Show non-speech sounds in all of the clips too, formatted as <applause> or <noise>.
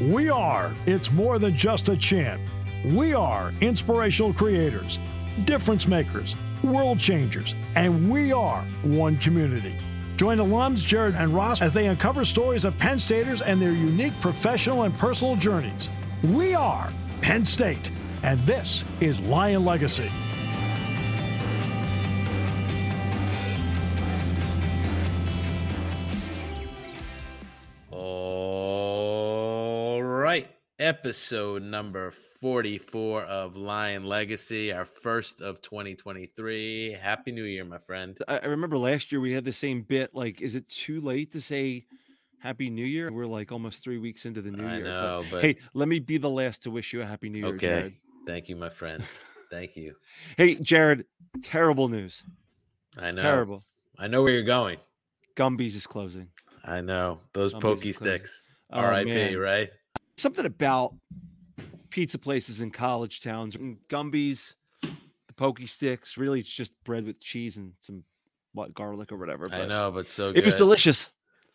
We are. It's more than just a chant. We are inspirational creators, difference makers, world changers, and we are one community. Join alums Jared and Ross as they uncover stories of Penn Staters and their unique professional and personal journeys. We are Penn State, and this is Lion Legacy. Episode number 44 of Lion Legacy, our first of 2023. Happy New Year, my friend. I, remember last year we had the same bit. Like, is it too late to say Happy New Year? We're like almost three weeks into the new I year. know, but hey, let me be the last to wish you a Happy New Year, okay. Jared. Thank you, my friend. <laughs> Thank you. Hey, Jared, terrible news. I know. Terrible. I know where you're going. Gumby's is closing. I know. Those Gumby's pokey sticks. Oh, RIP, right? Something about pizza places in college towns, and Gumby's, the pokey sticks. Really, it's just bread with cheese and some what garlic or whatever. I know, but so good. It was delicious.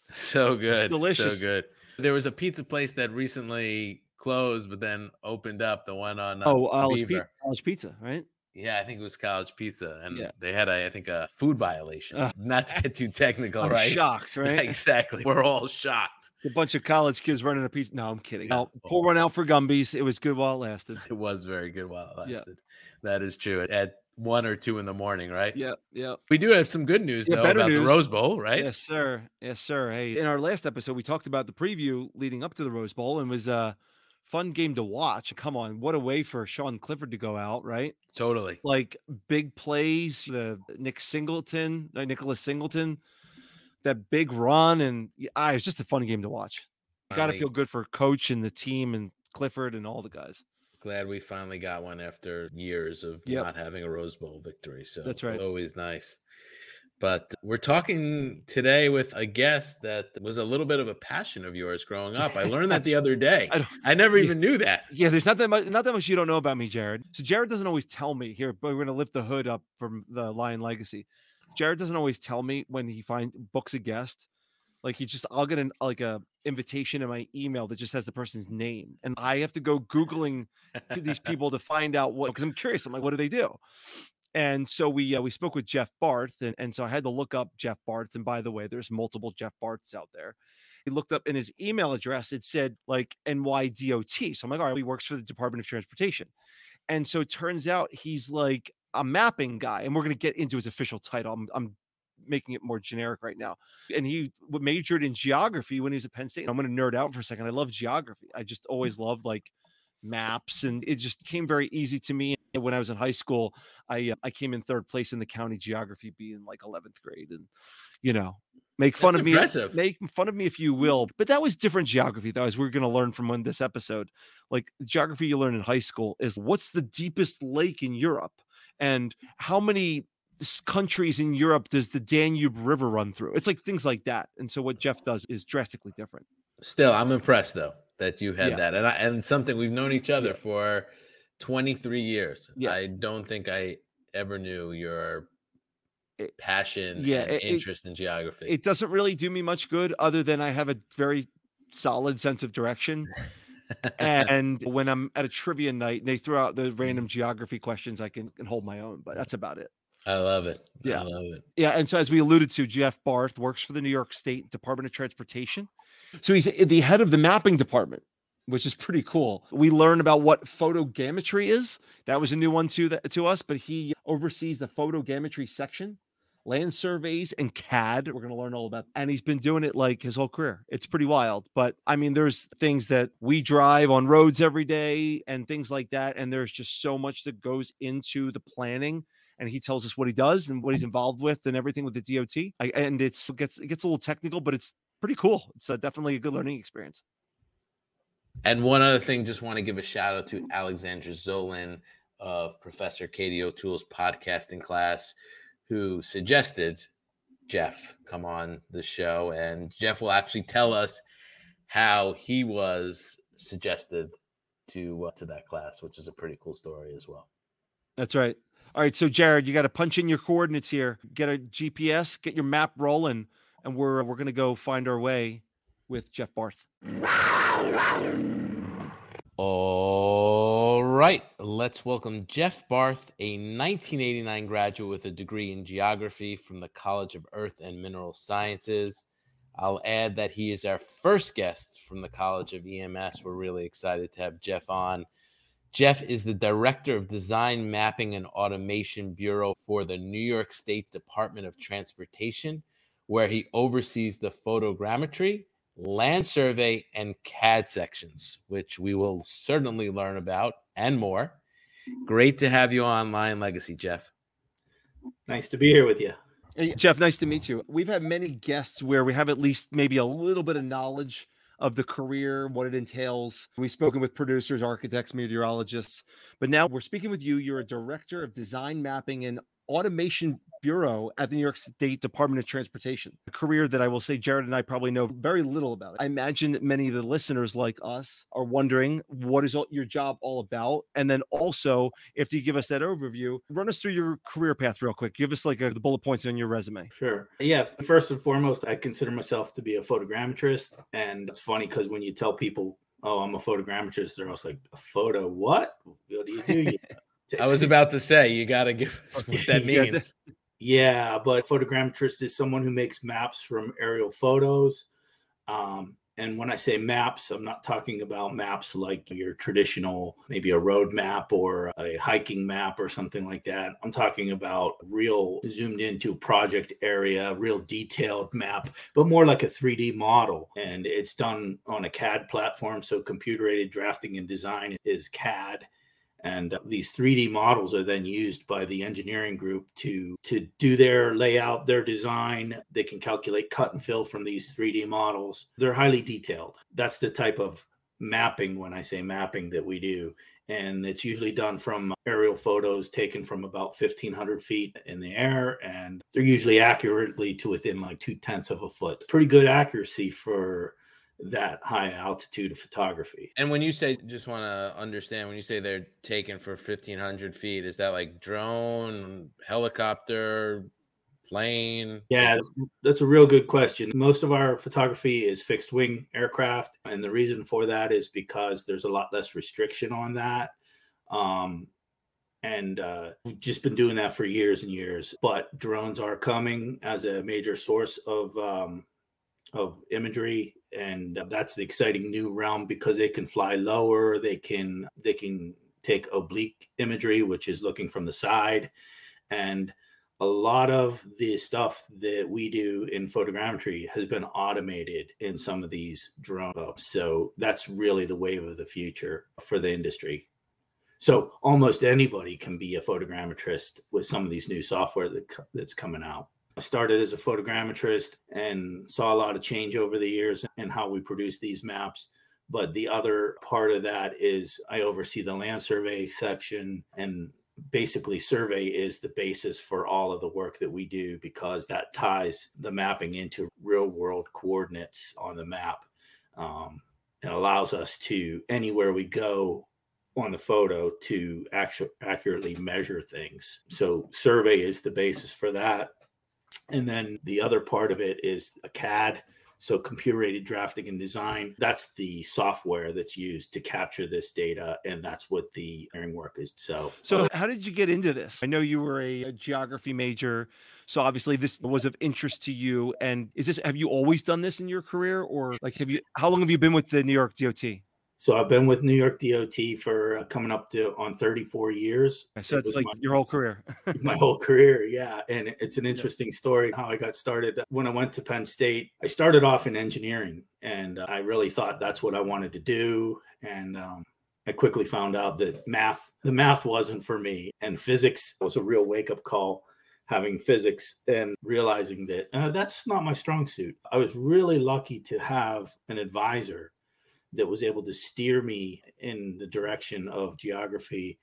So good. delicious. <laughs> So good. There was a pizza place that recently closed, but then opened up the one on uh, Oh, Beaver. pizza, right? Yeah, I think it was College Pizza, and Yeah. they had, a, I think, a food violation. Ugh. Not to get too technical, <laughs> I'm right? shocked, <laughs> Yeah, right? exactly. We're all shocked. a bunch of college kids running a piece. No, I'm kidding. Yeah. No, pour one out for Gumby's. It was good while it lasted. It was very good while it Yeah. lasted. That is true. At one or two in the morning, right? Yeah, yeah. We do have some good news Yeah, though about the. Rose Bowl, right? Yes, sir. Yes, sir. Hey, in our last episode, we talked about the preview leading up to the Rose Bowl and was a fun game to watch. Come on, what a way for Sean Clifford to go out, right? Totally. Like big plays, the Nick Singleton, uh, Nicholas Singleton, that big run, and yeah, ah, it was just a fun game to watch. Got to feel good for coach and the team and Clifford and all the guys. glad we finally got one after years of Yep. not having a Rose Bowl victory. So That's right. Always nice. But we're talking today with a guest that was a little bit of a passion of yours growing up. I learned that the other <laughs> day. I I never yeah. even knew that. Yeah, there's not that much, not that much you don't know about me, Jared. So Jared doesn't always tell me here, but we're gonna lift the hood up from the Lion Legacy. Jared doesn't always tell me when he finds books a guest. Like he just, I'll get an like a invitation in my email that just has the person's name, and I have to go googling these people to find out what because I'm curious. I'm like, what do they do? And so we uh, we spoke with Jeff Barth, and, and so I had to look up Jeff Barth. And by the way, there's multiple Jeff Barths out there. He looked up in his email address, it said like NYDOT. So I'm like, all right, he works for the Department of Transportation. And so it turns out he's like a mapping guy, and we're going to get into his official title. I'm, I'm making it more generic right now. And he majored in geography when he was at Penn State. I'm going to nerd out for a second. I love geography. I just always <laughs> loved like maps, and it just came very easy to me. When I was in high school, I uh, I came in third place in the county geography bee in like 11th grade, and you know. Make fun That's of me. Make fun of me if you will. But that was different geography, though, as we're going to learn from one this episode. Like the geography you learn in high school is what's the deepest lake in Europe, and how many countries in Europe does the Danube River run through? It's like things like that. And so what Jeff does is drastically different. Still, I'm impressed though that you had Yeah. that, and I, and something we've known each other for 23 years. Yeah. I don't think I ever knew your It- passion yeah, and it- it- interest in geography. It doesn't really do me much good, other than I have a very solid sense of direction. <laughs> and when I'm at a trivia night and they throw out the random mm. geography questions, I can, can hold my own. But that's about it. I love it. Yeah. I love it. Yeah, and so as we alluded to, Jeff Barth works for the New York State Department of Transportation. So he's the head of the mapping department, which is pretty cool. We learn about what photogrammetry is. That was a new one to that to us, but he oversees the photogrammetry section, land surveys, and CAD. We're going to learn all about, and he's been doing it like his whole career. It's pretty wild. But I mean, there's things that we drive on roads every day and things like that, and there's just so much that goes into the planning and he tells us what he does and what he's involved with and everything with the DOT. I, and it's it gets it gets a little technical, but it's pretty cool. It's uh, definitely a good learning experience. And one other thing, just want to give a shout out to Alexandra Zolan of Professor Katie O'Toole's podcasting class, who suggested Jeff come on the show. And Jeff will actually tell us how he was suggested to uh, to that class, which is a pretty cool story as well. That's right. All right, so Jared, you got to punch in your coordinates here. Get a GPS, get your map rolling, and we're we're gonna go find our way with Jeff Barth. All right, let's welcome Jeff Barth, a 1989 graduate with a degree in geography from the College of Earth and Mineral Sciences. I'll add that he is our first guest from the College of EMS. We're really excited to have Jeff on. Jeff is the Director of Design, Mapping, and Automation Bureau for the New York State Department of Transportation, where he oversees the photogrammetry, land survey, and CAD sections, which we will certainly learn about and more. Great to have you on Lion Legacy, Jeff. Nice to be here with you. Hey, Jeff, nice to meet you. We've had many guests where we have at least maybe a little bit of knowledge of the career, what it entails. We've spoken with producers, architects, meteorologists, but now we're speaking with you. You're a director of design mapping and automation bureau at the New York State Department of Transportation, a career that I will say Jared and I probably know very little about. I imagine that many of the listeners like us are wondering what is your job all about? And then also, if you give us that overview, run us through your career path real quick. Give us like a, the bullet points on your resume. Sure. Yeah. First and foremost, I consider myself to be a photogrammetrist. And it's funny because when you tell people, oh, I'm a photogrammetrist, they're always like, a photo what? What do you do? <laughs> I was about to say, you got to give us what that <laughs> means. Yeah, but photogrammetrist is someone who makes maps from aerial photos. Um, and when I say maps, I'm not talking about maps like your traditional, maybe a road map or a hiking map or something like that. I'm talking about real zoomed into project area, real detailed map, but more like a 3D model. And it's done on a CAD platform. So computer aided drafting and design is CAD and these 3d models are then used by the engineering group to to do their layout their design. They can calculate cut and fill from these 3d models. They're highly detailed. That's the type of mapping when i say mapping that we do. And it's usually done from aerial photos taken from about 1500 feet in the air and they're usually accurately to within like two tenths of a foot. Pretty good accuracy for that high altitude of photography. And when you say, just want to understand, when you say they're taken for 1500 feet, is that like drone, helicopter, plane? Yeah, that's a real good question. Most of our photography is fixed wing aircraft. And the reason for that is because there's a lot less restriction on that. Um, and uh, we've just been doing that for years and years. But drones are coming as a major source of um, of imagery and uh, that's the exciting new realm because they can fly lower they can they can take oblique imagery which is looking from the side and a lot of the stuff that we do in photogrammetry has been automated in some of these drones so that's really the wave of the future for the industry. So almost anybody can be a photogrammetrist with some of these new software that, that's coming out I started as a photogrammetrist and saw a lot of change over the years in how we produce these maps. But the other part of that is I oversee the land survey section and basically survey is the basis for all of the work that we do because that ties the mapping into real world coordinates on the map um, and allows us to anywhere we go on the photo to actually accurately measure things so survey is the basis for that and then the other part of it is a CAD. So computer aided drafting and design. That's the software that's used to capture this data. And that's what the engineering work is. So So how did you get into this? I know you were a, a geography major. So obviously this was of interest to you. And is this have you always done this in your career? Or like have you how long have you been with the New York DOT? So I've been with New York DOT for uh, coming up to on 34 years. So it's it like my, your whole career. <laughs> my whole career, yeah. And it's an interesting yeah. story how I got started. When I went to Penn State, I started off in engineering, and uh, I really thought that's what I wanted to do. And um, I quickly found out that math, the math wasn't for me, and physics was a real wake up call having physics and realizing that uh, that's not my strong suit. I was really lucky to have an advisor that was able to steer me in the direction of geography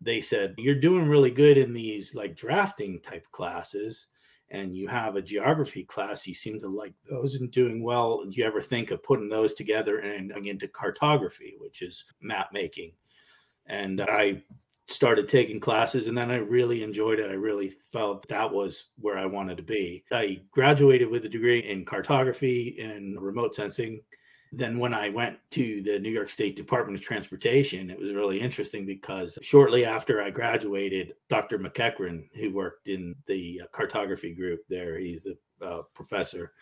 they said you're doing really good in these like drafting type classes and you have a geography class you seem to like those and doing well do you ever think of putting those together and into cartography which is map making and i started taking classes and then I really enjoyed it. I really felt that was where I wanted to be. I graduated with a degree in cartography and remote sensing. Then, when I went to the New York State Department of Transportation, it was really interesting because shortly after I graduated, Dr. MacEachren, who worked in the cartography group there, he's a uh, professor,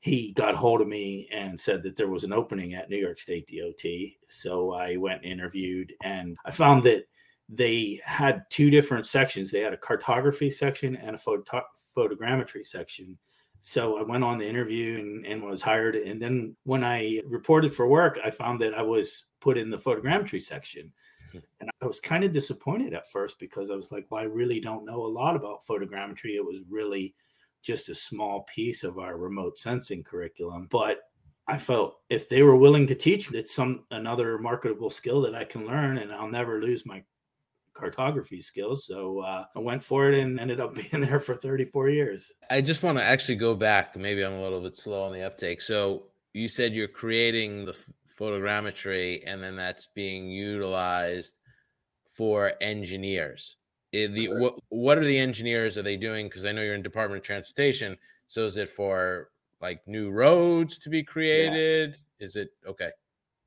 he got hold of me and said that there was an opening at New York State DOT. So I went and interviewed, and I found that they had two different sections. They had a cartography section and a photo- photogrammetry section. So I went on the interview and, and, was hired. And then when I reported for work, I found that I was put in the photogrammetry section. Hmm. And I was kind of disappointed at first because I was like, well, I really don't know a lot about photogrammetry. It was really just a small piece of our remote sensing curriculum. But I felt if they were willing to teach me, it's some another marketable skill that I can learn and I'll never lose my cartography skills. So uh, I went for it and ended up <laughs> being there for 34 years. I just want to actually go back. Maybe I'm a little bit slow on the uptake. So you said you're creating the photogrammetry and then that's being utilized for engineers. Eh, the, what, what are the engineers are they doing? Because I know you're in Department of Transportation. So is it for like new roads to be created? Yeah. Is it okay?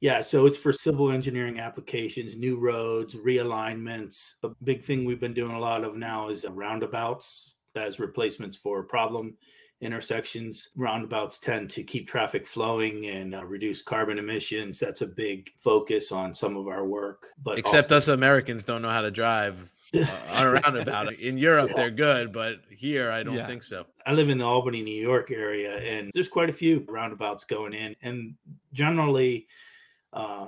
Yeah, so it's for civil engineering applications, new roads, realignments. A big thing we've been doing a lot of now is roundabouts as replacements for problem intersections. Roundabouts tend to keep traffic flowing and uh, reduce carbon emissions. That's a big focus on some of our work. But except also- us Americans don't know how to drive <laughs> uh, on a roundabout. In Europe, yeah. they're good, but here, I don't yeah. think so. I live in the Albany, New York area, and there's quite a few roundabouts going in, and generally uh,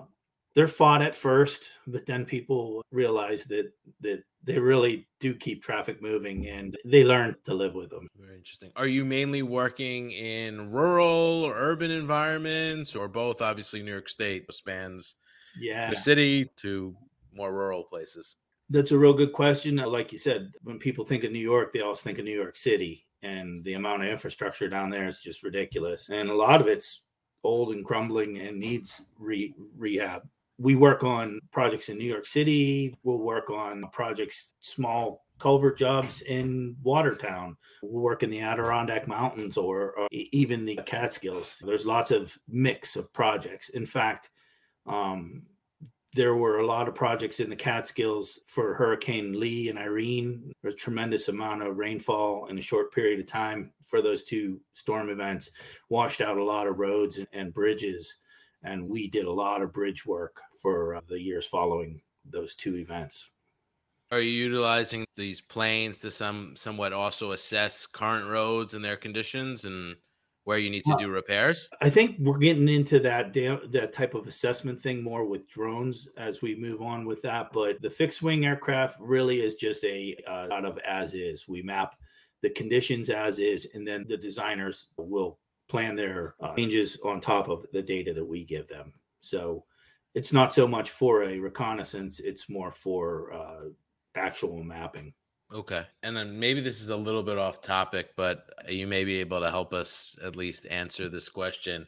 they're fought at first, but then people realize that that they really do keep traffic moving and they learn to live with them. Very interesting. Are you mainly working in rural or urban environments or both? Obviously, New York State spans yeah. the city to more rural places. That's a real good question. Like you said, when people think of New York, they always think of New York City, and the amount of infrastructure down there is just ridiculous. And a lot of it's old and crumbling and needs re- rehab. We work on projects in New York City. We'll work on projects, small culvert jobs in Watertown. We'll work in the Adirondack Mountains or, or even the Catskills. There's lots of mix of projects. In fact, um, there were a lot of projects in the Catskills for Hurricane Lee and Irene. A tremendous amount of rainfall in a short period of time for those two storm events, washed out a lot of roads and, bridges. And we did a lot of bridge work for uh, the years following those two events. Are you utilizing these planes to some somewhat also assess current roads and their conditions and where you need to do repairs? I think we're getting into that that type of assessment thing more with drones as we move on with that. But the fixed wing aircraft really is just a uh, out of as is. We map the conditions as is, and then the designers will plan their uh, changes on top of the data that we give them. So it's not so much for a reconnaissance; it's more for uh, actual mapping. Okay. And then maybe this is a little bit off topic, but uh, you may be able to help us at least answer this question.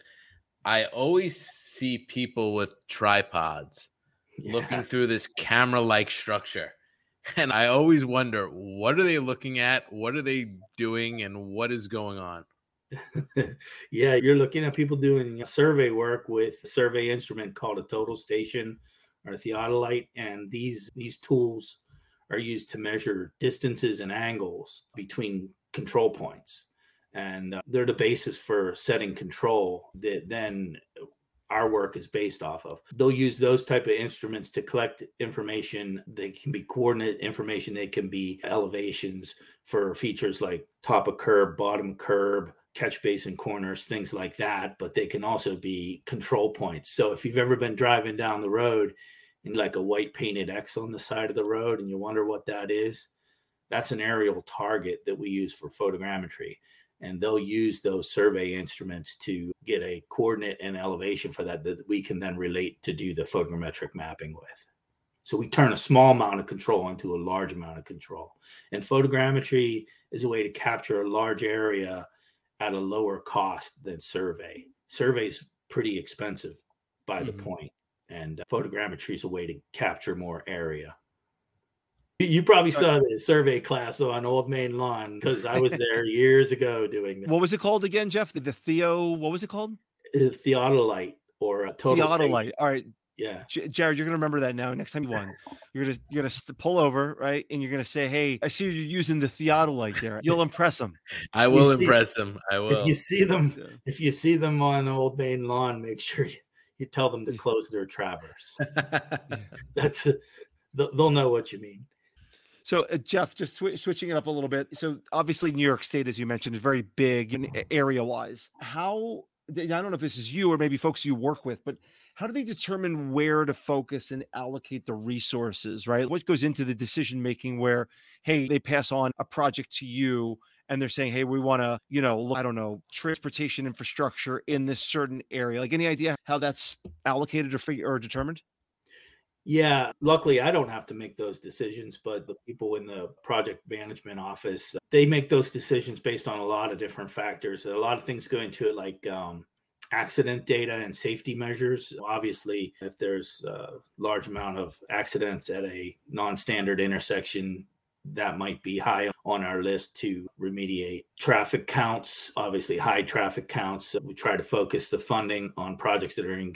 I always see people with tripods yeah. looking through this camera like structure. <laughs> And I always wonder what are they looking at? What are they doing? And what is going on? <laughs> yeah, you're looking at people doing uh, survey work with a survey instrument called a total station or a theodolite. And these these tools are used to measure distances and angles between control points. And uh, they're the basis for setting control that then our work is based off of. They'll use those type of instruments to collect information. They can be coordinate information. They can be elevations for features like top of curb, bottom curb, catch basin corners, things like that. But they can also be control points. So if you've ever been driving down the road like a white painted X on the side of the road and you wonder what that is, that's an aerial target that we use for photogrammetry. And they'll use those survey instruments to get a coordinate and elevation for that that we can then relate to do the photogrammetric mapping with. So we turn a small amount of control into a large amount of control. And photogrammetry is a way to capture a large area at a lower cost than survey. Survey is pretty expensive by the mm-hmm. point and uh, photogrammetry is a way to capture more area You probably saw the survey class on Old Main Lawn because I was there <laughs> years ago doing that. What was it called again, Jeff? The, the Theo, what was it called? Uh, Theodolite or a total Theodolite. All right. Yeah. J- Jared, you're gonna remember that now. Next time you want, <laughs> you're gonna you're gonna st- pull over, right? And you're gonna say, "Hey, I see you're using the theodolite there. You'll impress them." I will see- impress them. I will. If you see them, if you see them on Old Main Lawn, make sure you, you tell them to close their traverse. <laughs> <laughs> That's they'll they'll know what you mean. So, uh, Jeff, just swi switching it up a little bit. So, obviously, New York State, as you mentioned, is very big area wise. How I don't know if this is you or maybe folks you work with, but how do they determine where to focus and allocate the resources, right? What goes into the decision making where, hey, they pass on a project to you and they're saying, hey, we want to, you know, look, I don't know, transportation infrastructure in this certain area. Like, any idea how that's allocated or figure or determined? Yeah, luckily I don't have to make those decisions, but the people in the project management office, they make those decisions based on a lot of different factors. A lot of things go into it like um, accident data and safety measures. Obviously, if there's a large amount of accidents at a non-standard intersection, that might be high on our list to remediate. Traffic counts, obviously high traffic counts. We try to focus the funding on projects that are in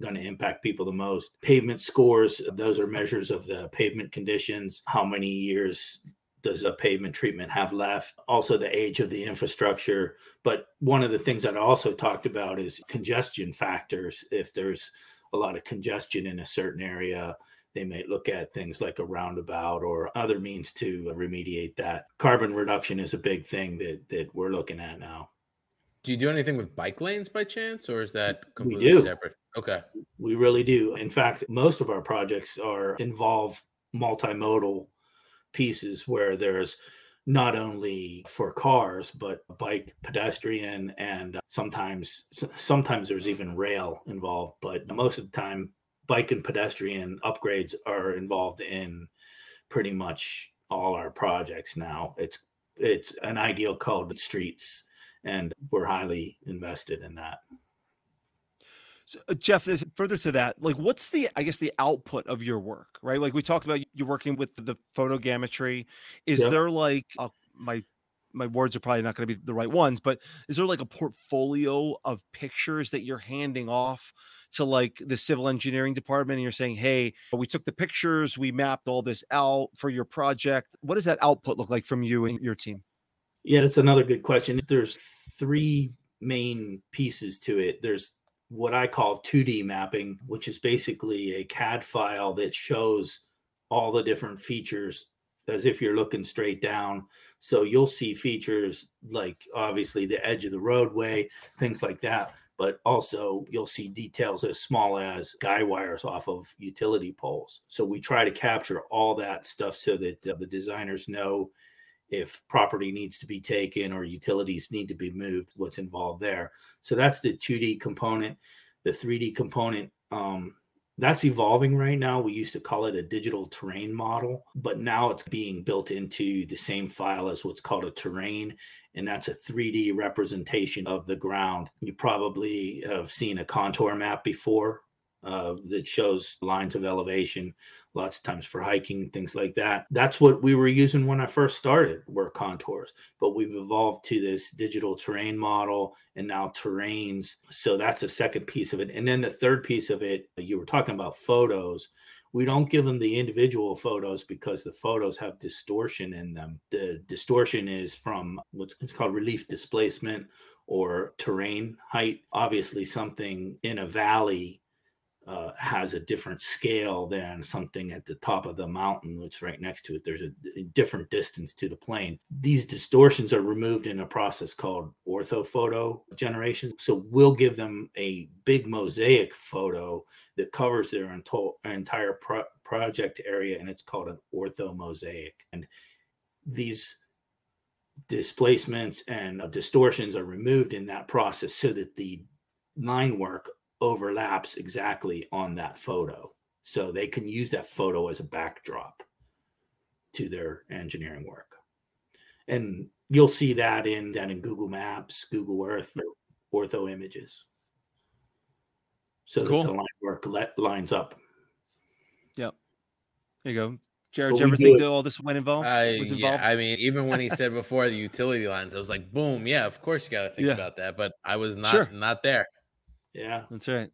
going to impact people the most. Pavement scores, those are measures of the pavement conditions. How many years does a pavement treatment have left? Also, the age of the infrastructure. But one of the things that I also talked about is congestion factors. If there's a lot of congestion in a certain area, they may look at things like a roundabout or other means to remediate that. Carbon reduction is a big thing that, that we're looking at now. do you do anything with bike lanes by chance, or is that completely separate? Okay. We really do. In fact, most of our projects are involve multimodal pieces where there's not only for cars but bike, pedestrian, and uh, sometimes sometimes there's even rail involved. But most of the time, bike and pedestrian upgrades are involved in pretty much all our projects now. It's it's an ideal code with streets, and we're highly invested in that. So, uh, Jeff, this, further to that, like, what's the, I guess, the output of your work, right? Like we talked about, you're working with the photogrammetry. Is Yep. there like a, my my words are probably not going to be the right ones, but is there like a portfolio of pictures that you're handing off to like the civil engineering department, and you're saying, hey, we took the pictures, we mapped all this out for your project. What does that output look like from you and your team? Yeah, that's another good question. There's three main pieces to it. There's what I call 2D mapping, which is basically a CAD file that shows all the different features as if you're looking straight down. So you'll see features like obviously the edge of the roadway, things like that. But also you'll see details as small as guy wires off of utility poles. So we try to capture all that stuff so that uh, the designers know if property needs to be taken or utilities need to be moved, what's involved there. So that's the 2D component. The 3D component, um, that's evolving right now. We used to call it a digital terrain model, but now it's being built into the same file as what's called a terrain. And that's a 3D representation of the ground. You probably have seen a contour map before uh, that shows lines of elevation, lots of times for hiking, things like that. That's what we were using when I first started, were contours. But we've evolved to this digital terrain model and now terrains. So that's a second piece of it. And then the third piece of it, you were talking about photos. We don't give them the individual photos because the photos have distortion in them. The distortion is from what's it's called relief displacement or terrain height. Obviously, something in a valley uh, has a different scale than something at the top of the mountain, which is right next to it. There's a, a different distance to the plane. These distortions are removed in a process called orthophoto generation. So we'll give them a big mosaic photo that covers their ento- entire pro- project area, and it's called an orthomosaic. And these displacements and uh, distortions are removed in that process so that the line work overlaps exactly on that photo. So they can use that photo as a backdrop to their engineering work. And you'll see that in that in Google Maps, Google Earth, ortho images. So Cool. that the line work le- lines up. Yep. There you go. Jared, But did you ever do think that all this went involved? I, was yeah, involved? I mean, even when he <laughs> said before the utility lines, I was like, boom, yeah, of course you got to think Yeah. about that. But I was not Sure. not there. Yeah. That's right.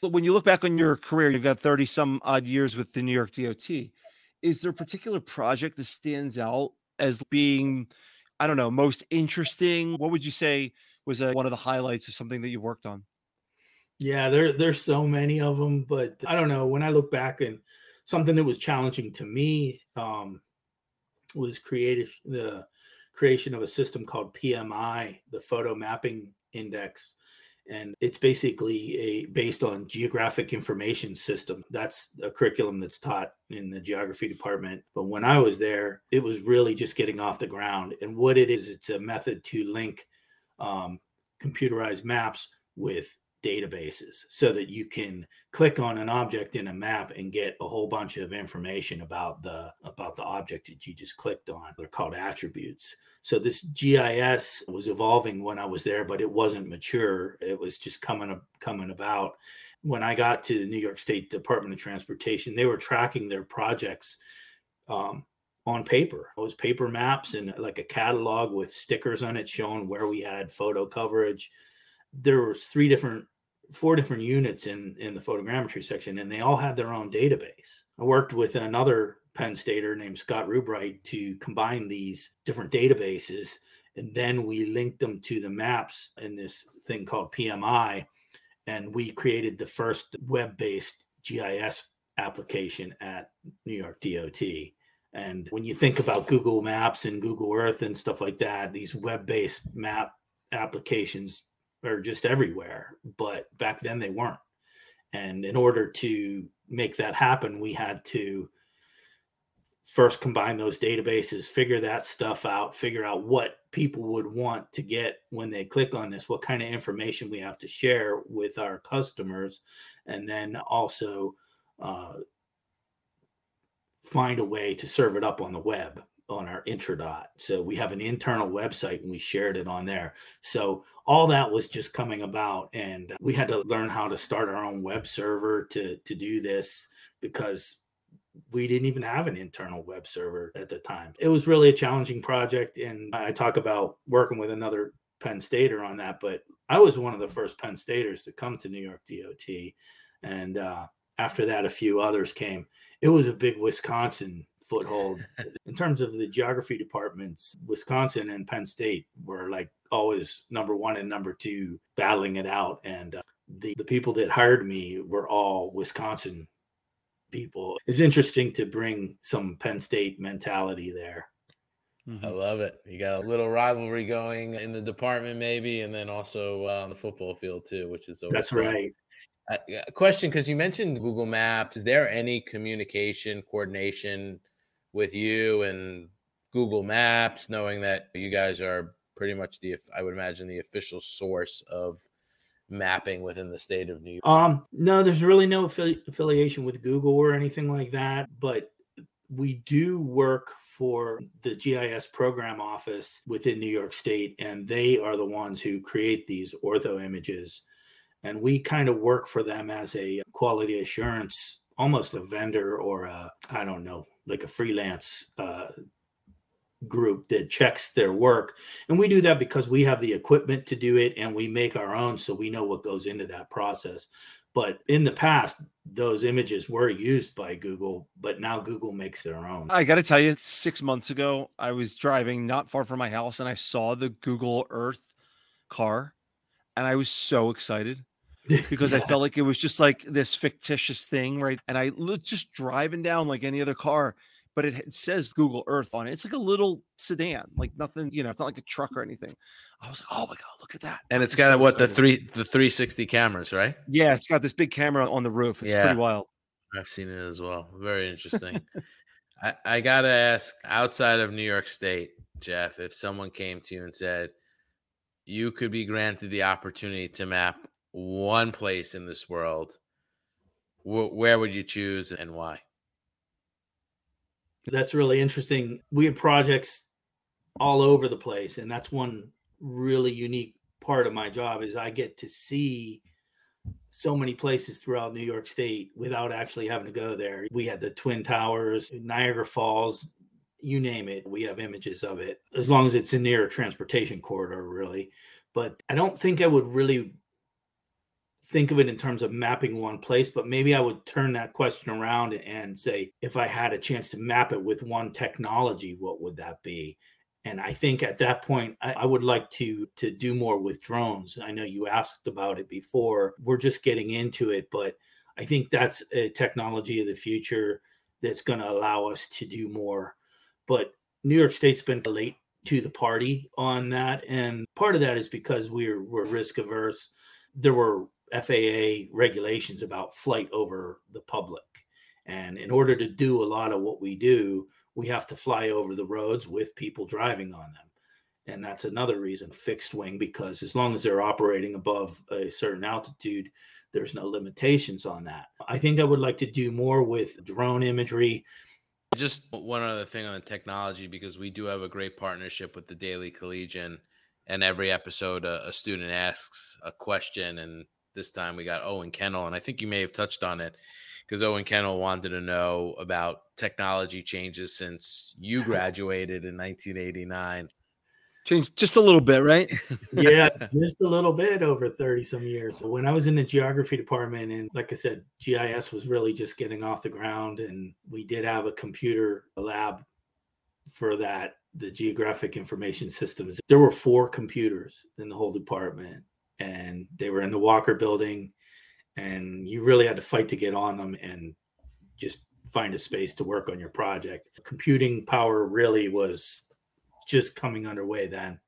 But when you look back on your career, you've got 30 some odd years with the New York DOT. Is there a particular project that stands out as being, I don't know, most interesting? What would you say was uh, one of the highlights of something that you've worked on? Yeah, there there's so many of them, but I don't know. When I look back and something that was challenging to me um, was created the creation of a system called PMI, the Photo Mapping Index, and it's basically a based on geographic information system. That's a curriculum that's taught in the geography department. But when I was there, it was really just getting off the ground. And what it is, it's a method to link um, computerized maps with databases so that you can click on an object in a map and get a whole bunch of information about the about the object that you just clicked on they're called attributes so this gis was evolving when i was there but it wasn't mature it was just coming up, coming about when i got to the new york state department of transportation they were tracking their projects um, on paper. It was paper maps and like a catalog with stickers on it showing where we had photo coverage. There was three different, four different units in in the photogrammetry section, and they all had their own database. I worked with another Penn Stater named Scott Rubright to combine these different databases, and then we linked them to the maps in this thing called PMI, and we created the first web-based GIS application at New York DOT. And when you think about Google Maps and Google Earth and stuff like that, these web based map applications are just everywhere. But back then they weren't. And in order to make that happen, we had to first combine those databases, figure that stuff out, figure out what people would want to get when they click on this, what kind of information we have to share with our customers, and then also uh, find a way to serve it up on the web on our intradot. So we have an internal website and we shared it on there. So all that was just coming about and we had to learn how to start our own web server to to do this because we didn't even have an internal web server at the time. It was really a challenging project and I talk about working with another Penn Stater on that, but I was one of the first Penn Staters to come to New York DOT and uh after that a few others came it was a big Wisconsin foothold. In terms of the geography departments, Wisconsin and Penn State were like always number one and number two battling it out. And uh, the, the people that hired me were all Wisconsin people. It's interesting to bring some Penn State mentality there. I love it. You got a little rivalry going in the department, maybe, and then also uh, on the football field too, which is always That's fun. right. Uh, question because you mentioned Google Maps. Is there any communication coordination with you and Google Maps, knowing that you guys are pretty much the, I would imagine, the official source of mapping within the state of New York? Um, no, there's really no affili- affiliation with Google or anything like that, but we do work for the GIS program office within New York State, and they are the ones who create these ortho images. And we kind of work for them as a quality assurance, almost a vendor or I don't know, like a freelance uh, group that checks their work. And we do that because we have the equipment to do it and we make our own. So we know what goes into that process. But in the past, those images were used by Google, but now Google makes their own. I got to tell you, six months ago, I was driving not far from my house and I saw the Google Earth car and I was so excited <laughs> because I felt like it was just like this fictitious thing, right? And I was just driving down like any other car, but it, it says Google Earth on it. It's like a little sedan, like nothing, you know, it's not like a truck or anything. I was like, oh my God, look at that. And it's got so what the three the 360 cameras, right? Yeah, it's got this big camera on the roof. It's Yeah. pretty wild. I've seen it as well. Very interesting. <laughs> I, I gotta ask, outside of New York State, Jeff, if someone came to you and said you could be granted the opportunity to map one place in this world, wh- where would you choose and why? That's really interesting. We have projects all over the place, and that's one really unique part of my job is I get to see so many places throughout New York State without actually having to go there. We had the Twin Towers, Niagara Falls, you name it. We have images of it as long as it's in near a transportation corridor, really. But I don't think I would really think of it in terms of mapping one place, but maybe I would turn that question around and say, if I had a chance to map it with one technology, what would that be? And I think at that point, I, I, would like to to do more with drones. I know you asked about it before. We're just getting into it, but I think that's a technology of the future that's going to allow us to do more. But New York State's been late to the party on that, and part of that is because we're we're risk averse. There were FAA regulations about flight over the public. And in order to do a lot of what we do, we have to fly over the roads with people driving on them. And that's another reason fixed wing, because as long as they're operating above a certain altitude, there's no limitations on that. I think I would like to do more with drone imagery. Just one other thing on the technology, because we do have a great partnership with the Daily Collegian. And every episode, a, a student asks a question, and this time we got Owen Kennel, and I think you may have touched on it because Owen Kennel wanted to know about technology changes since you <laughs> graduated in 1989. Changed just a little bit, right? <laughs> yeah, just a little bit over 30 some years. When I was in the geography department, and like I said, GIS was really just getting off the ground, and we did have a computer lab for that, the geographic information systems. There were four computers in the whole department and they were in the Walker building, and you really had to fight to get on them and just find a space to work on your project. Computing power really was just coming underway then.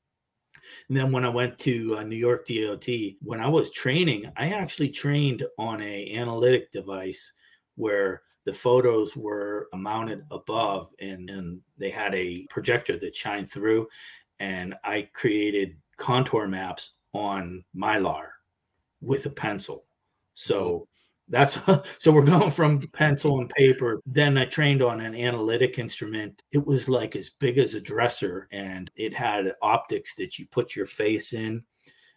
And then when I went to uh, New York DOT, when I was training, I actually trained on a analytic device where the photos were mounted above and, and they had a projector that shined through and I created contour maps on mylar with a pencil. So mm-hmm. that's <laughs> so we're going from pencil and paper. Then I trained on an analytic instrument. It was like as big as a dresser and it had optics that you put your face in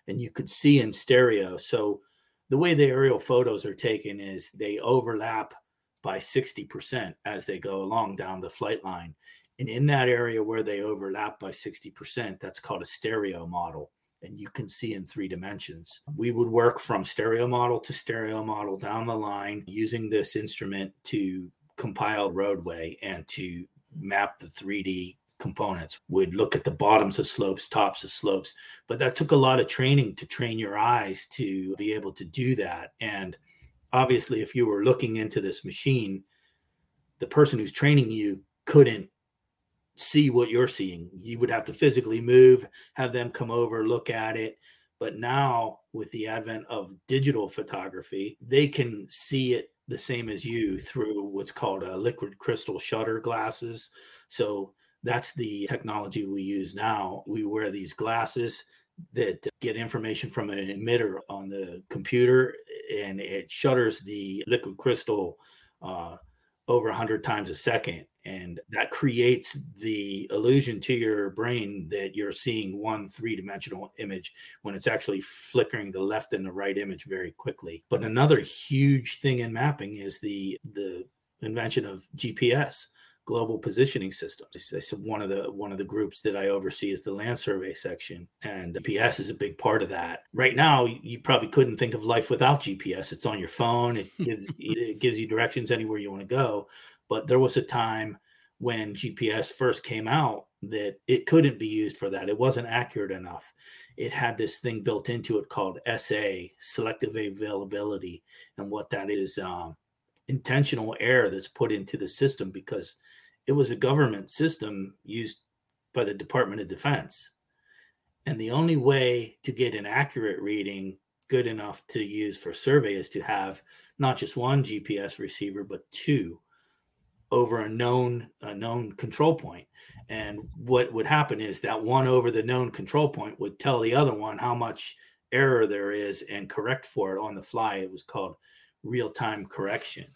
and you could see in stereo. So the way the aerial photos are taken is they overlap by 60% as they go along down the flight line. And in that area where they overlap by 60%, that's called a stereo model and you can see in three dimensions. We would work from stereo model to stereo model down the line using this instrument to compile roadway and to map the 3D components. We'd look at the bottoms of slopes, tops of slopes, but that took a lot of training to train your eyes to be able to do that. And obviously, if you were looking into this machine, the person who's training you couldn't see what you're seeing. You would have to physically move, have them come over, look at it. But now, with the advent of digital photography, they can see it the same as you through what's called a liquid crystal shutter glasses. So that's the technology we use now. We wear these glasses that get information from an emitter on the computer and it shutters the liquid crystal uh, over 100 times a second and that creates the illusion to your brain that you're seeing one three-dimensional image when it's actually flickering the left and the right image very quickly but another huge thing in mapping is the the invention of gps global positioning systems. I said one of the one of the groups that I oversee is the land survey section, and GPS is a big part of that. Right now, you probably couldn't think of life without GPS. It's on your phone. It <laughs> gives, it gives you directions anywhere you want to go. But there was a time when GPS first came out that it couldn't be used for that. It wasn't accurate enough. It had this thing built into it called SA, selective availability, and what that is. Um, intentional error that's put into the system because it was a government system used by the Department of Defense. And the only way to get an accurate reading good enough to use for survey is to have not just one GPS receiver, but two over a known a known control. And what would happen is that one over the known control point would tell the other one how much error there is and correct for it on the fly. It was called real-time correction.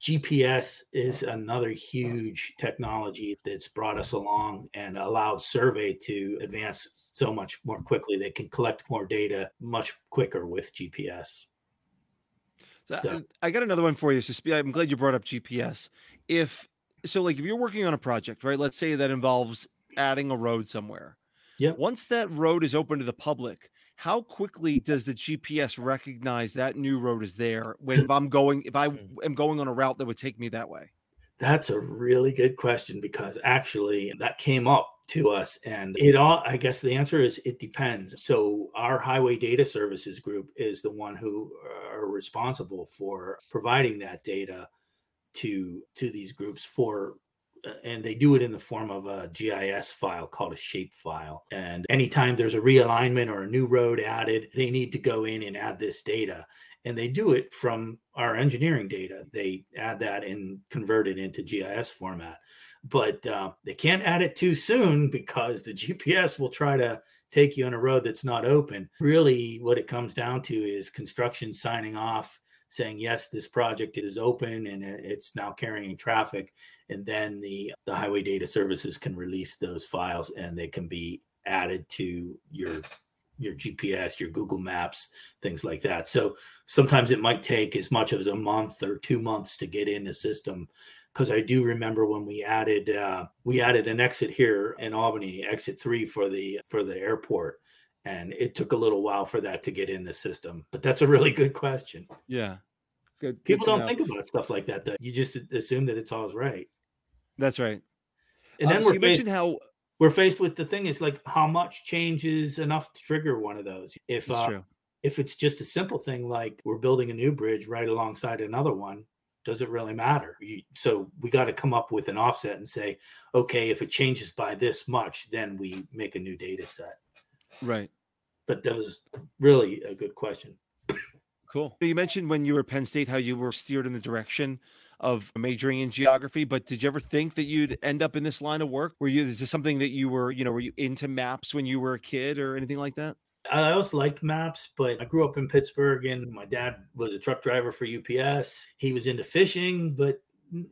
GPS is another huge technology that's brought us along and allowed survey to advance so much more quickly. They can collect more data much quicker with GPS. So, So- I got another one for you. So I'm glad you brought up GPS. If so, like if you're working on a project, right? Let's say that involves adding a road somewhere. Yeah. Once that road is open to the public, how quickly does the GPS recognize that new road is there when if <coughs> I'm going if I Hmm. am going on a route that would take me that way? That's a really good question because actually that came up to us and it all I guess the answer is it depends. So our highway data services group is the one who are responsible for providing that data to to these groups for uh, and they do it in the form of a GIS file called a shape file. And anytime there's a realignment or a new road added, they need to go in and add this data and they do it from our engineering data. They add that and convert it into GIS format, but uh, they can't add it too soon because the <laughs> GPS will try to take you on a road that's not open. Really, what it comes down to is construction signing off, saying yes, this project is open and it's now carrying traffic, and then the the highway data services can release those files and they can be added to your your GPS, your Google Maps, things like that. So sometimes it might take as much as a month or two months to get in the system because i do remember when we added uh, we added an exit here in albany exit three for the for the airport and it took a little while for that to get in the system but that's a really good question Yeah. Good. good people to don't know. think about stuff like that though you just assume that it's all right. That's right. and then so we're you faced, mentioned how we're faced with the thing is like how much change is enough to trigger one of those if uh, if it's just a simple thing like we're building a new bridge right alongside another one does it really matter You- so we got to come up with an offset and say okay if it changes by this much then we make a new data set Right. but that was really a good question Cool. You mentioned when you were Penn State how you were steered in the direction of majoring in geography, but did you ever think that you'd end up in this line of work? Were you is this something that you were, you know, were you into maps when you were a kid or anything like that? I also liked maps, but I grew up in Pittsburgh and my dad was a truck driver for UPS. He was into fishing, but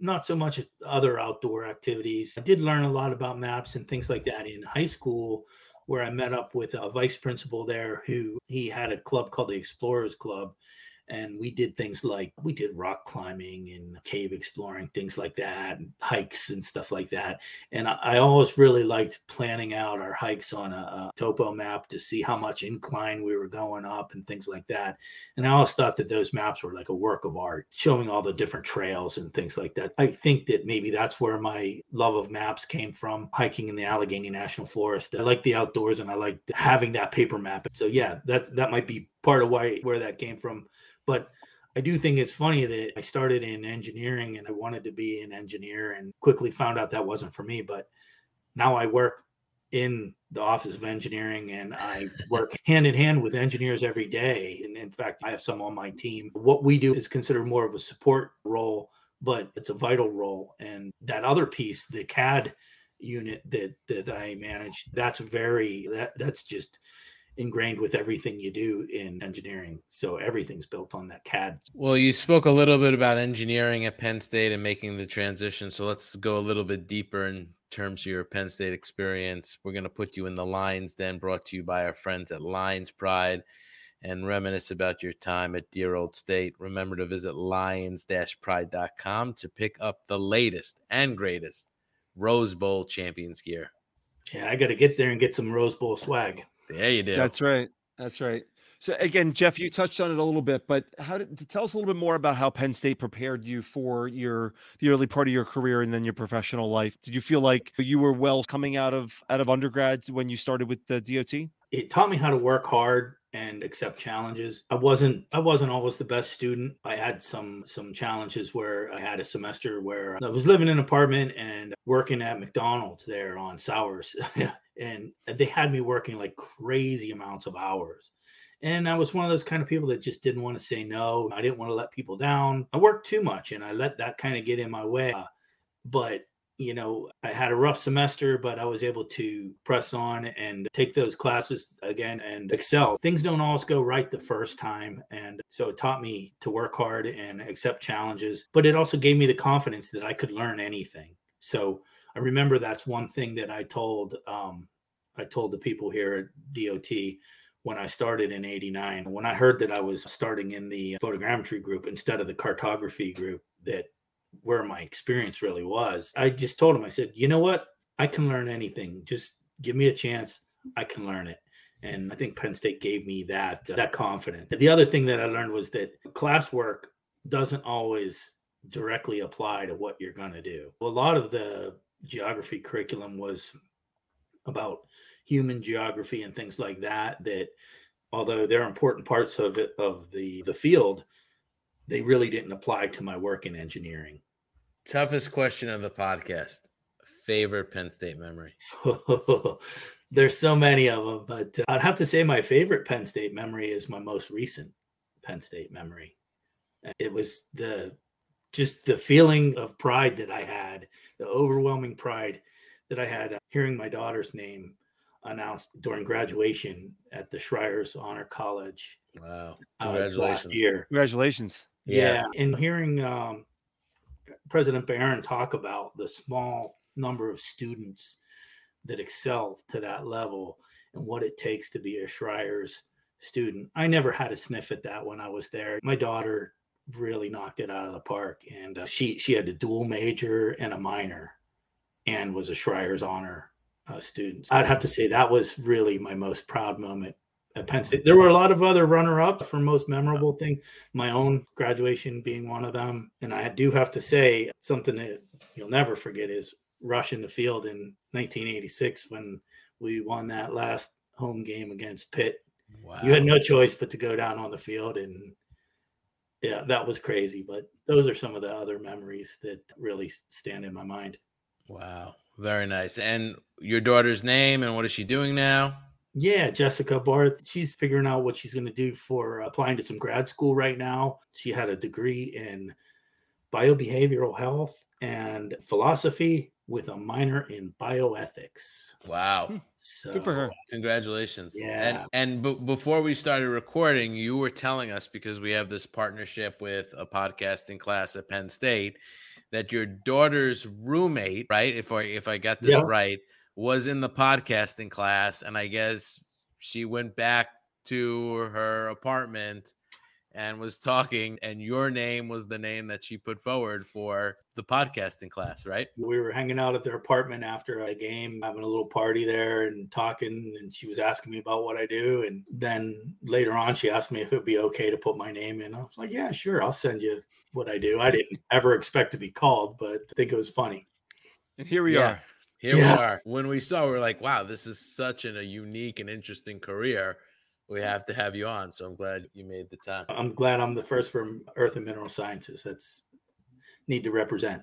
not so much other outdoor activities. I did learn a lot about maps and things like that in high school, where I met up with a vice principal there who he had a club called the Explorers Club. And we did things like we did rock climbing and cave exploring, things like that, and hikes and stuff like that. And I, I always really liked planning out our hikes on a, a topo map to see how much incline we were going up and things like that. And I always thought that those maps were like a work of art, showing all the different trails and things like that. I think that maybe that's where my love of maps came from, hiking in the Allegheny National Forest. I like the outdoors and I like having that paper map. So yeah, that that might be part of why where that came from. But I do think it's funny that I started in engineering and I wanted to be an engineer and quickly found out that wasn't for me. But now I work in the office of engineering and I work hand in hand with engineers every day. And in fact, I have some on my team. What we do is considered more of a support role, but it's a vital role. And that other piece, the CAD unit that that I manage, that's very that that's just ingrained with everything you do in engineering. So everything's built on that CAD. Well, you spoke a little bit about engineering at Penn State and making the transition. So let's go a little bit deeper in terms of your Penn State experience. We're going to put you in the Lions Den, brought to you by our friends at Lions Pride, and reminisce about your time at dear old state. Remember to visit lions pride.com to pick up the latest and greatest Rose Bowl champions gear. Yeah, I got to get there and get some Rose Bowl swag. There you do. That's right. That's right. So again, Jeff, you touched on it a little bit, but how did tell us a little bit more about how Penn State prepared you for your the early part of your career and then your professional life. Did you feel like you were well coming out of out of undergrads when you started with the DOT? It taught me how to work hard and accept challenges. I wasn't I wasn't always the best student. I had some some challenges where I had a semester where I was living in an apartment and working at McDonald's there on Sowers. <laughs> and they had me working like crazy amounts of hours. And I was one of those kind of people that just didn't want to say no. I didn't want to let people down. I worked too much and I let that kind of get in my way. Uh, but you know, I had a rough semester, but I was able to press on and take those classes again and excel. Things don't always go right the first time. And so it taught me to work hard and accept challenges, but it also gave me the confidence that I could learn anything. So I remember that's one thing that I told um, I told the people here at DOT when I started in 89. When I heard that I was starting in the photogrammetry group instead of the cartography group, that where my experience really was, I just told him, I said, you know what? I can learn anything. Just give me a chance. I can learn it. And I think Penn State gave me that uh, that confidence. The other thing that I learned was that classwork doesn't always directly apply to what you're going to do. A lot of the geography curriculum was about human geography and things like that that although they're important parts of it of the the field they really didn't apply to my work in engineering toughest question of the podcast favorite penn state memory <laughs> there's so many of them but uh, i'd have to say my favorite penn state memory is my most recent penn state memory it was the just the feeling of pride that i had the overwhelming pride that i had uh, hearing my daughter's name announced during graduation at the Schreyer's Honor College. Wow! Congratulations! Uh, last year. Congratulations! Yeah, yeah. and hearing um, President Barron talk about the small number of students that excel to that level and what it takes to be a Schreyer's student. I never had a sniff at that when I was there. My daughter really knocked it out of the park, and uh, she she had a dual major and a minor, and was a Schreyer's Honor uh, students. I'd have to say that was really my most proud moment at Penn State. There were a lot of other runner-ups for most memorable thing. My own graduation being one of them, and I do have to say something that you'll never forget is rushing the field in 1986 when we won that last home game against Pitt. Wow. You had no choice but to go down on the field and yeah, that was crazy. But those are some of the other memories that really stand in my mind. Wow. Very nice. And your daughter's name and what is she doing now? Yeah, Jessica Barth. She's figuring out what she's going to do for applying to some grad school right now. She had a degree in biobehavioral health and philosophy with a minor in bioethics. Wow. Hmm. So, Good for her. Congratulations. Yeah. And, and b- before we started recording, you were telling us because we have this partnership with a podcasting class at Penn State that your daughter's roommate, right? If I if I got this yeah. right, was in the podcasting class, and I guess she went back to her apartment and was talking, and your name was the name that she put forward for the podcasting class, right? We were hanging out at their apartment after a game, having a little party there and talking, and she was asking me about what I do. And then later on, she asked me if it'd be okay to put my name in. I was like, yeah, sure, I'll send you what I do. I didn't ever expect to be called, but I think it was funny. And here we yeah. are. Here yeah. we are. When we saw, we are like, wow, this is such an, a unique and interesting career. We have to have you on. So I'm glad you made the time. I'm glad I'm the first from Earth and Mineral Sciences. That's need to represent.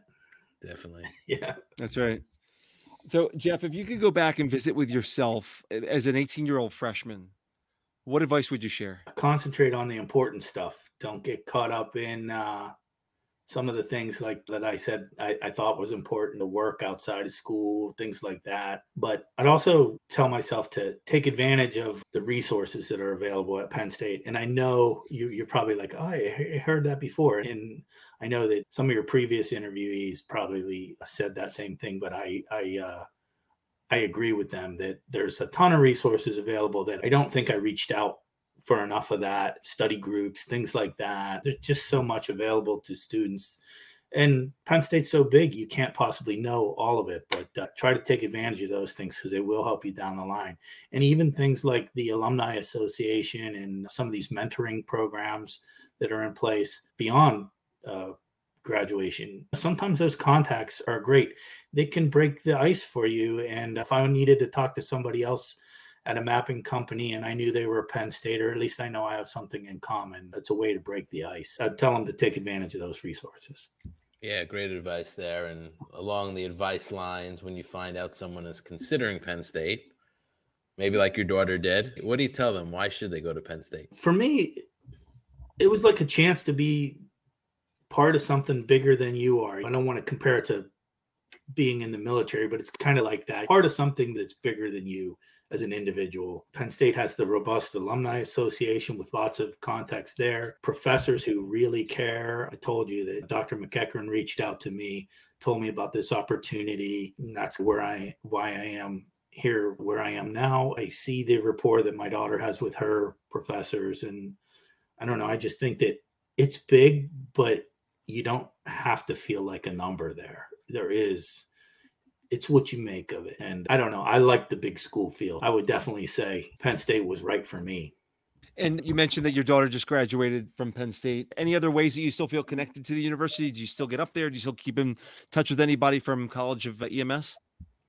Definitely. <laughs> Yeah. That's right. So, Jeff, if you could go back and visit with yourself as an 18 year old freshman, what advice would you share? Concentrate on the important stuff. Don't get caught up in uh, some of the things like that I said I, I, thought was important to work outside of school, things like that. But I'd also tell myself to take advantage of the resources that are available at Penn State. And I know you, you're probably like, oh, I heard that before. And I know that some of your previous interviewees probably said that same thing, but I, I, uh, I agree with them that there's a ton of resources available that I don't think I reached out for enough of that study groups things like that there's just so much available to students and penn state's so big you can't possibly know all of it but uh, try to take advantage of those things because they will help you down the line and even things like the alumni association and some of these mentoring programs that are in place beyond uh, graduation. Sometimes those contacts are great. They can break the ice for you. And if I needed to talk to somebody else at a mapping company and I knew they were a Penn State, or at least I know I have something in common, it's a way to break the ice. I'd tell them to take advantage of those resources. Yeah, great advice there. And along the advice lines, when you find out someone is considering Penn State, maybe like your daughter did, what do you tell them? Why should they go to Penn State? For me, it was like a chance to be part of something bigger than you are. I don't want to compare it to being in the military, but it's kind of like that part of something that's bigger than you as an individual. Penn State has the robust alumni association with lots of contacts there, professors who really care. I told you that Dr. MacEachren reached out to me, told me about this opportunity. And that's where I why I am here where I am now, I see the rapport that my daughter has with her professors. And I don't know, I just think that it's big, but you don't have to feel like a number there. There is, it's what you make of it. And I don't know, I like the big school feel. I would definitely say Penn State was right for me. And you mentioned that your daughter just graduated from Penn State. Any other ways that you still feel connected to the university? Do you still get up there? Do you still keep in touch with anybody from College of uh, EMS?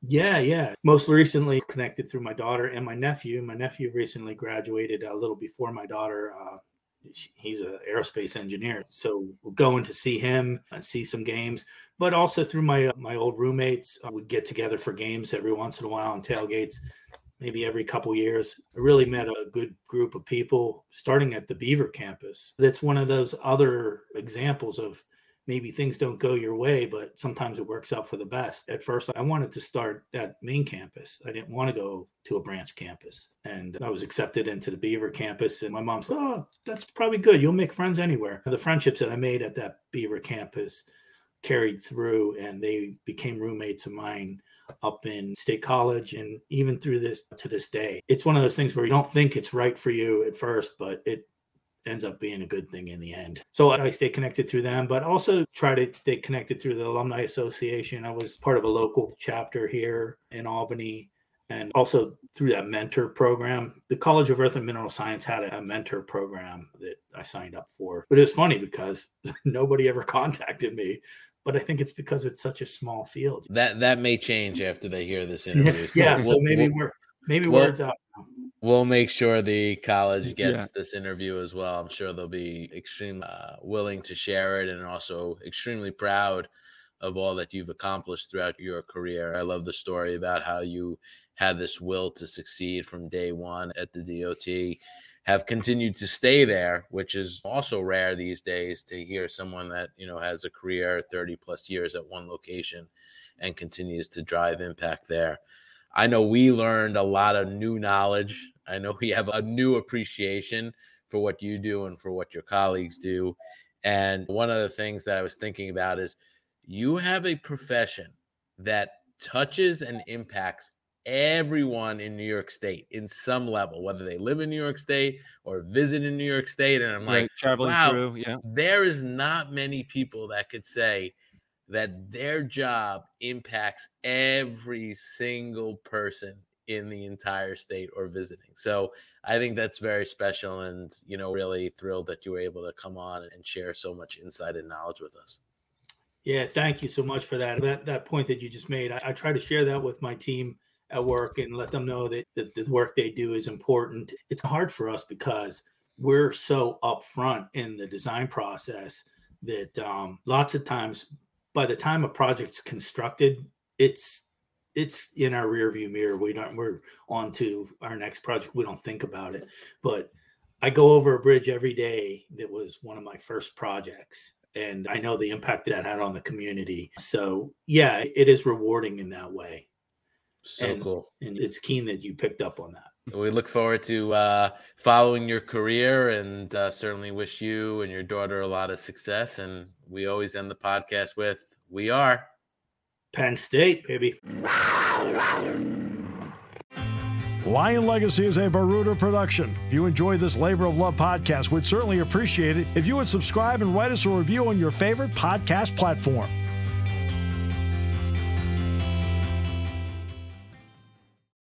Yeah, yeah. Most recently connected through my daughter and my nephew. My nephew recently graduated a little before my daughter. Uh, he's an aerospace engineer, so going to see him and see some games. But also through my uh, my old roommates, uh, we get together for games every once in a while on tailgates, maybe every couple years. I really met a good group of people, starting at the Beaver campus. That's one of those other examples of maybe things don't go your way, but sometimes it works out for the best. At first, I wanted to start at main campus. I didn't want to go to a branch campus. And I was accepted into the Beaver campus. And my mom said, Oh, that's probably good. You'll make friends anywhere. And the friendships that I made at that Beaver campus carried through, and they became roommates of mine up in state college and even through this to this day it's one of those things where you don't think it's right for you at first but it ends up being a good thing in the end. So I stay connected through them, but also try to stay connected through the Alumni Association. I was part of a local chapter here in Albany. And also through that mentor program, the College of Earth and Mineral Science had a mentor program that I signed up for. But it was funny because <laughs> nobody ever contacted me but I think it's because it's such a small field. That that may change after they hear this <laughs> interview. yeah, so maybe we're maybe we'll, words out we'll make sure the college gets yeah. this interview as well. I'm sure they'll be extremely uh, willing to share it and also extremely proud of all that you've accomplished throughout your career. I love the story about how you had this will to succeed from day one at the DOT, have continued to stay there, which is also rare these days to hear someone that, you know, has a career 30 plus years at one location and continues to drive impact there. I know we learned a lot of new knowledge. I know we have a new appreciation for what you do and for what your colleagues do. And one of the things that I was thinking about is you have a profession that touches and impacts everyone in New York State in some level, whether they live in New York State or visit in New York State. And I'm right, like, traveling wow, through, yeah. There is not many people that could say, that their job impacts every single person in the entire state or visiting. So I think that's very special and, you know, really thrilled that you were able to come on and share so much insight and knowledge with us. Yeah, thank you so much for that. That that point that you just made, I, I try to share that with my team at work and let them know that, that the work they do is important. It's hard for us because we're so upfront in the design process that um, lots of times by the time a project's constructed, it's it's in our rearview mirror. We don't we're on to our next project. We don't think about it. But I go over a bridge every day that was one of my first projects. And I know the impact that had on the community. So yeah, it is rewarding in that way. So and, cool. And it's keen that you picked up on that. We look forward to uh, following your career and uh, certainly wish you and your daughter a lot of success. And we always end the podcast with we are Penn State, baby. Lion Legacy is a Baruder production. If you enjoy this labor of love podcast, we'd certainly appreciate it if you would subscribe and write us a review on your favorite podcast platform.